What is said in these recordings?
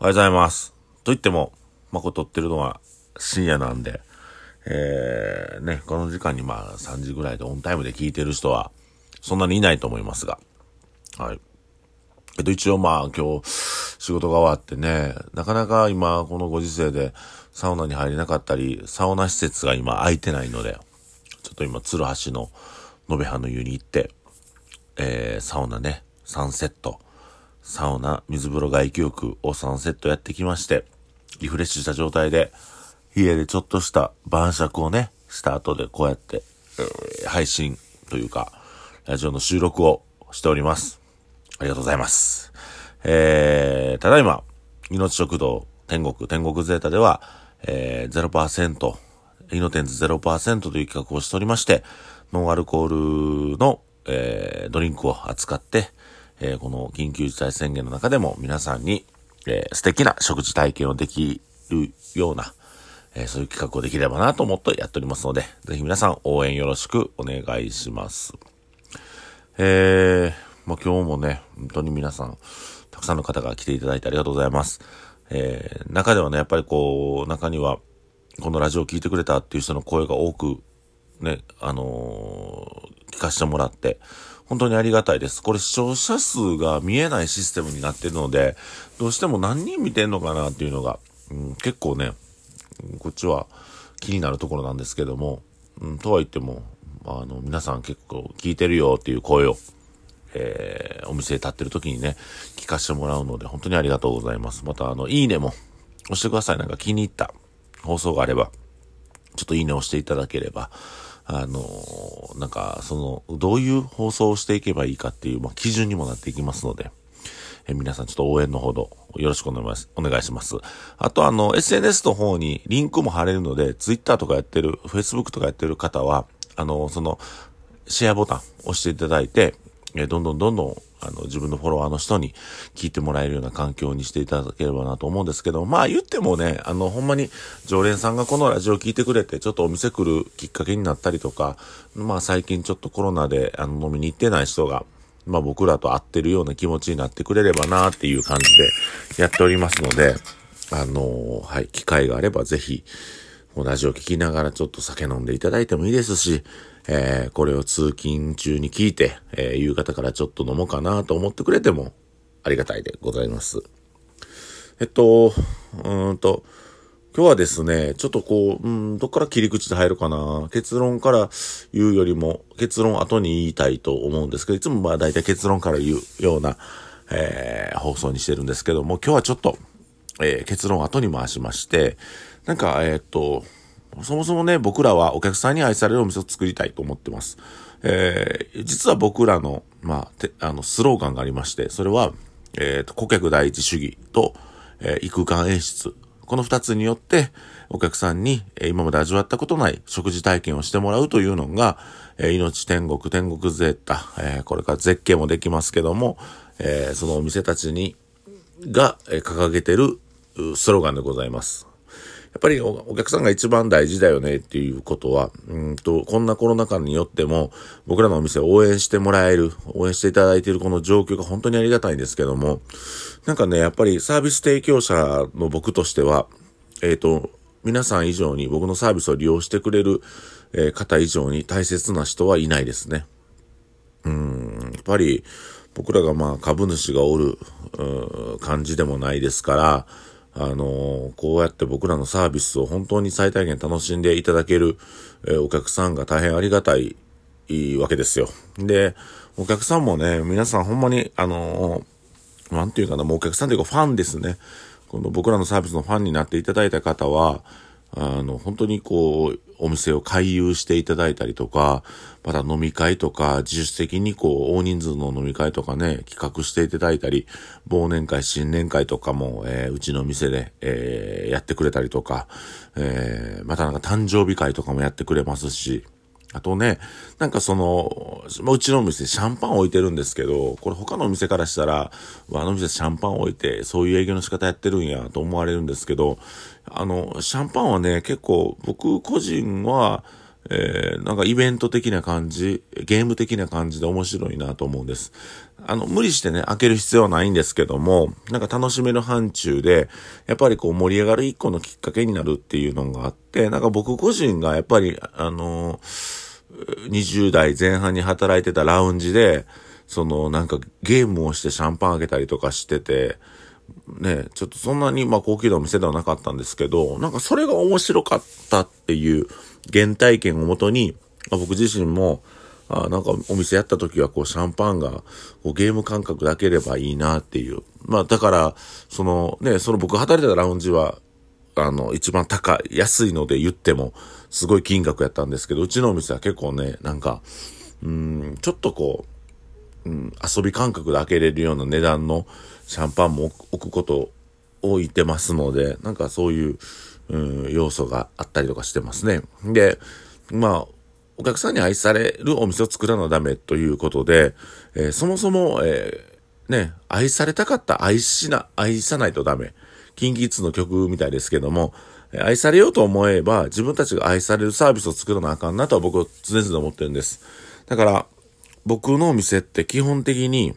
おはようございます。と言っても、ま、これ撮ってるのは深夜なんで、えー、ね、この時間にまあ3時ぐらいでオンタイムで聞いてる人は、そんなにいないと思いますが、はい。えっと、一応まあ今日仕事が終わってね、なかなか今このご時世でサウナに入れなかったり、サウナ施設が今空いてないので、ちょっと今、鶴橋の延べ葉の湯に行って、えー、サウナね、3セット、サウナ、水風呂外気浴を3セットやってきまして、リフレッシュした状態で、家でちょっとした晩酌をね、した後でこうやって、配信というか、ラジオの収録をしております。ありがとうございます。えー、ただいま、命食堂天国、天国ゼータでは、えー、0%、イノテンズ0%という企画をしておりまして、ノンアルコールの、えードリンクを扱って、えーこの緊急事態宣言の中でも皆さんに、えー素敵な食事体験をできるような、えーそういう企画をできればなと思ってやっておりますので、ぜひ皆さん応援よろしくお願いします。えー、まあ、今日もね、本当に皆さん、たくさんの方が来ていただいてありがとうございます。えー、中ではね、やっぱりこう、中には、このラジオを聞いてくれたっていう人の声が多く、ね、あの聞かせてもらって、本当にありがたいです。これ視聴者数が見えないシステムになってるので、どうしても何人見てんのかなっていうのが、うん、結構ね、こっちは気になるところなんですけども、うん、とは言っても、あの、皆さん結構聞いてるよっていう声を、えーお店で立ってる時にね、聞かせてもらうので、本当にありがとうございます。また、あの、いいねも押してください。なんか気に入った放送があれば、ちょっといいねをしていただければ、あのーなんか、その、どういう放送をしていけばいいかっていう、まあ、基準にもなっていきますので、え皆さんちょっと応援のほどよろしくお願いし。お願いします。あとあの、SNS の方にリンクも貼れるので、Twitter とかやってる、Facebook とかやってる方は、あの、その、シェアボタン押していただいて、えどんどんどんどん、あの、自分のフォロワーの人に聞いてもらえるような環境にしていただければなと思うんですけど、まあ言ってもね、あの、ほんまに常連さんがこのラジオ聞いてくれて、ちょっとお店来るきっかけになったりとか、まあ最近ちょっとコロナで、あの、飲みに行ってない人が、まあ僕らと会ってるような気持ちになってくれればなっていう感じでやっておりますので、あのはい、機会があればぜひ、ラジオ聞きながらちょっと酒飲んでいただいてもいいですし、えーこれを通勤中に聞いて、えー夕方からちょっと飲もうかなと思ってくれてもありがたいでございます。えっと、うんと、今日はですね、ちょっとこう、うん、どっから切り口で入るかな。結論から言うよりも、結論後に言いたいと思うんですけど、いつもまあ大体結論から言うような、えー放送にしてるんですけども、今日はちょっと、えー結論後に回しまして、なんか、えーっと、そもそもね、僕らはお客さんに愛されるお店を作りたいと思ってます。えー実は僕らの、まあ、てあの、スローガンがありまして、それは、えーと、顧客第一主義と、えー異空間演出。この二つによって、お客さんに、えー今まで味わったことない食事体験をしてもらうというのが、えー命天国、天国ゼータ、えーこれから絶景もできますけども、えーそのお店たちに、が、えー掲げてるスローガンでございます。やっぱりお客さんが一番大事だよねっていうことは、うんと、こんなコロナ禍によっても、僕らのお店を応援してもらえる、応援していただいているこの状況が本当にありがたいんですけども、なんかね、やっぱりサービス提供者の僕としては、えっ、と、皆さん以上に僕のサービスを利用してくれる、えー方以上に大切な人はいないですね。うん、やっぱり僕らがまあ株主がおる感じでもないですから、あのこうやって僕らのサービスを本当に最大限楽しんでいただける、えお客さんが大変ありがたいいいわけですよ。で、お客さんもね、皆さんほんまに、あのーなんていうかな、もうお客さんというかファンですね。この僕らのサービスのファンになっていただいた方は、あの、本当にこう、お店を回遊していただいたりとか、また飲み会とか、自主的にこう、大人数の飲み会とかね、企画していただいたり、忘年会、新年会とかも、えーうちの店で、えーやってくれたりとか、えーまたなんか誕生日会とかもやってくれますし、あとね、なんかその、うちのお店シャンパン置いてるんですけど、これ他のお店からしたら、あの店シャンパン置いて、そういう営業の仕方やってるんやと思われるんですけど、あの、シャンパンはね、結構僕個人は、えー、なんかイベント的な感じ、ゲーム的な感じで面白いなと思うんです。あの、無理してね、開ける必要はないんですけども、なんか楽しめる範疇で、やっぱりこう盛り上がる一個のきっかけになるっていうのがあって、なんか僕個人がやっぱり、あのー、20代前半に働いてたラウンジで、そのなんかゲームをしてシャンパンあげたりとかしてて、ね、ちょっとそんなにまあ高級なお店ではなかったんですけど、なんかそれが面白かったっていう原体験をもとに、僕自身も、あなんかお店やった時はこうシャンパンがこうゲーム感覚だければいいなっていう。まあだから、そのね、その僕働いてたラウンジは、あの、一番高い、安いので言っても、すごい金額やったんですけど、うちのお店は結構ね、なんか、うん、ちょっとこう、うん、遊び感覚で開けれるような値段のシャンパンも置くことを置いてますので、なんかそういう、うん、要素があったりとかしてますね。で、まあ、お客さんに愛されるお店を作らなダメということで、えー、そもそも、えー、ね、愛されたかった愛しな、愛さないとダメ。キンキッズの曲みたいですけども、愛されようと思えば自分たちが愛されるサービスを作らなあかんなとは僕は常々思ってるんです。だから、僕のお店って基本的に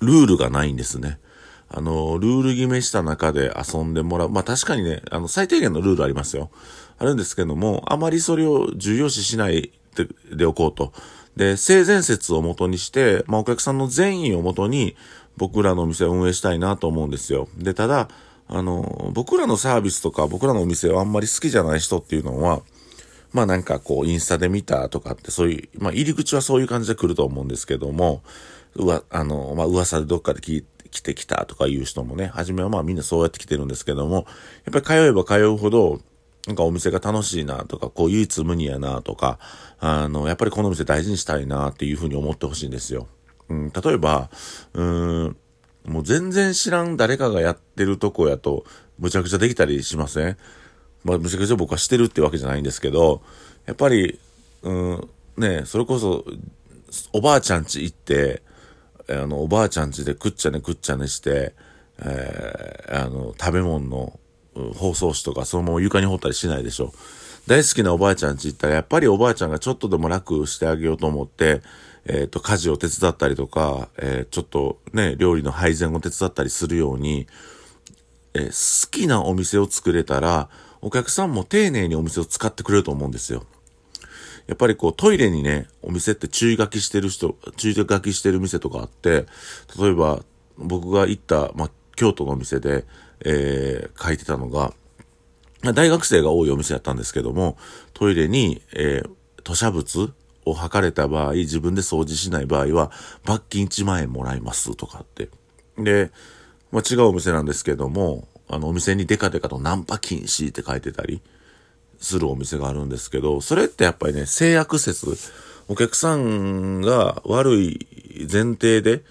ルールがないんですね。あの、ルール決めした中で遊んでもらう。まあ確かにね、あの、最低限のルールありますよ。あるんですけども、あまりそれを重要視しないででおこうと。で、性善説をもとにして、まあお客さんの善意をもとに僕らのお店を運営したいなと思うんですよ。で、ただ、あの、僕らのサービスとか僕らのお店をあんまり好きじゃない人っていうのは、まあなんかこうインスタで見たとかってそういう、まあ入り口はそういう感じで来ると思うんですけども、うわ、あの、まあ噂でどっかで聞いて、来てきたとかいう人もね、初めはまあみんなそうやって来てるんですけども、やっぱり通えば通うほど、なんかお店が楽しいなとか、こう唯一無二やなとか、あの、やっぱりこの店大事にしたいなっていうふうに思ってほしいんですよ。うん、例えば、うーん、もう全然知らん誰かがやってるとこやと、むちゃくちゃできたりしません？まあ、むちゃくちゃ僕はしてるってわけじゃないんですけど、やっぱり、うん、ね、それこそ、おばあちゃんち行って、あの、おばあちゃんちでくっちゃねくっちゃねして、えー、あの、食べ物の包装紙とかそのまま床に放ったりしないでしょ。大好きなおばあちゃんち行ったら、やっぱりおばあちゃんがちょっとでも楽してあげようと思って、えっ、ー、と、家事を手伝ったりとか、えー、ちょっとね、料理の配膳を手伝ったりするように、え、好きなお店を作れたら、お客さんも丁寧にお店を使ってくれると思うんですよ。やっぱりこうトイレにね、お店って注意書きしてる人、注意書きしてる店とかあって、例えば僕が行った、まあ、京都のお店で、えー、書いてたのが、大学生が多いお店やったんですけども、トイレに、えー、吐砂物を吐かれた場合、自分で掃除しない場合は、罰金1万円もらいますとかって。で、まあ、違うお店なんですけども、あの、お店にデカデカとナンパ禁止って書いてたりするお店があるんですけど、それってやっぱりね、性悪説、お客さんが悪い前提で、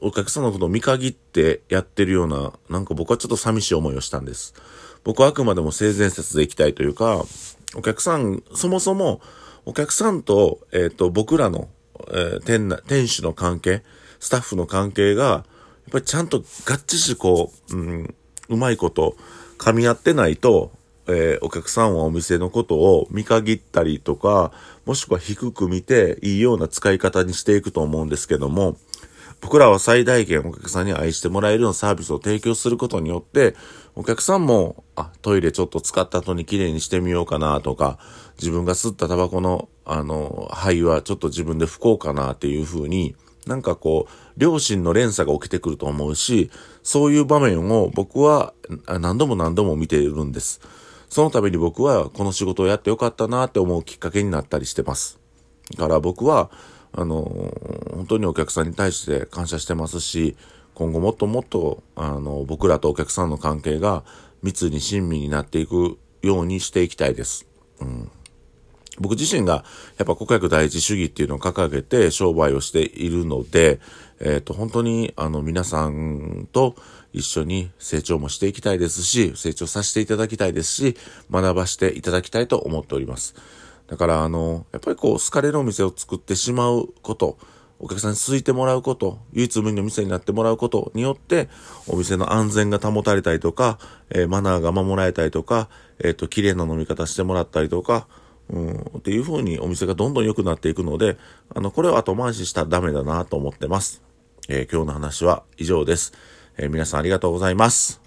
お客さんのことを見限ってやってるような、なんか僕はちょっと寂しい思いをしたんです。僕はあくまでも性善説でいきたいというか、お客さん、そもそも、お客さんと、えっ、ー、と、僕らの、えー、店店主の関係、スタッフの関係が、やっぱりちゃんと合致し、こう、うん、うまいこと、噛み合ってないと、えー、お客さんはお店のことを見限ったりとか、もしくは低く見ていいような使い方にしていくと思うんですけども、僕らは最大限お客さんに愛してもらえるようなサービスを提供することによって、お客さんも、あ、トイレちょっと使った後に綺麗にしてみようかなとか、自分が吸ったタバコの、あの、灰はちょっと自分で拭こうかなっていう風に、なんかこう、良心の連鎖が起きてくると思うし、そういう場面を僕は何度も何度も見ているんです。そのために僕はこの仕事をやってよかったなって思うきっかけになったりしてます。だから僕は、あの、本当にお客さんに対して感謝してますし、今後もっともっと、あの、僕らとお客さんの関係が密に親身になっていくようにしていきたいです。うん。僕自身がやっぱ顧客第一主義っていうのを掲げて商売をしているので、えっ、ー、と、本当にあの皆さんと一緒に成長もしていきたいですし、成長させていただきたいですし、学ばしていただきたいと思っております。だからあの、やっぱりこう、好かれるお店を作ってしまうこと、お客さんに続いてもらうこと、唯一無二の店になってもらうことによって、お店の安全が保たれたりとか、えー、マナーが守られたりとか、えっ、ー、と、綺麗な飲み方してもらったりとか、うん、っていう風にお店がどんどん良くなっていくので、あの、これを後回ししたらダメだなと思ってます。えー、今日の話は以上です。えー、皆さんありがとうございます。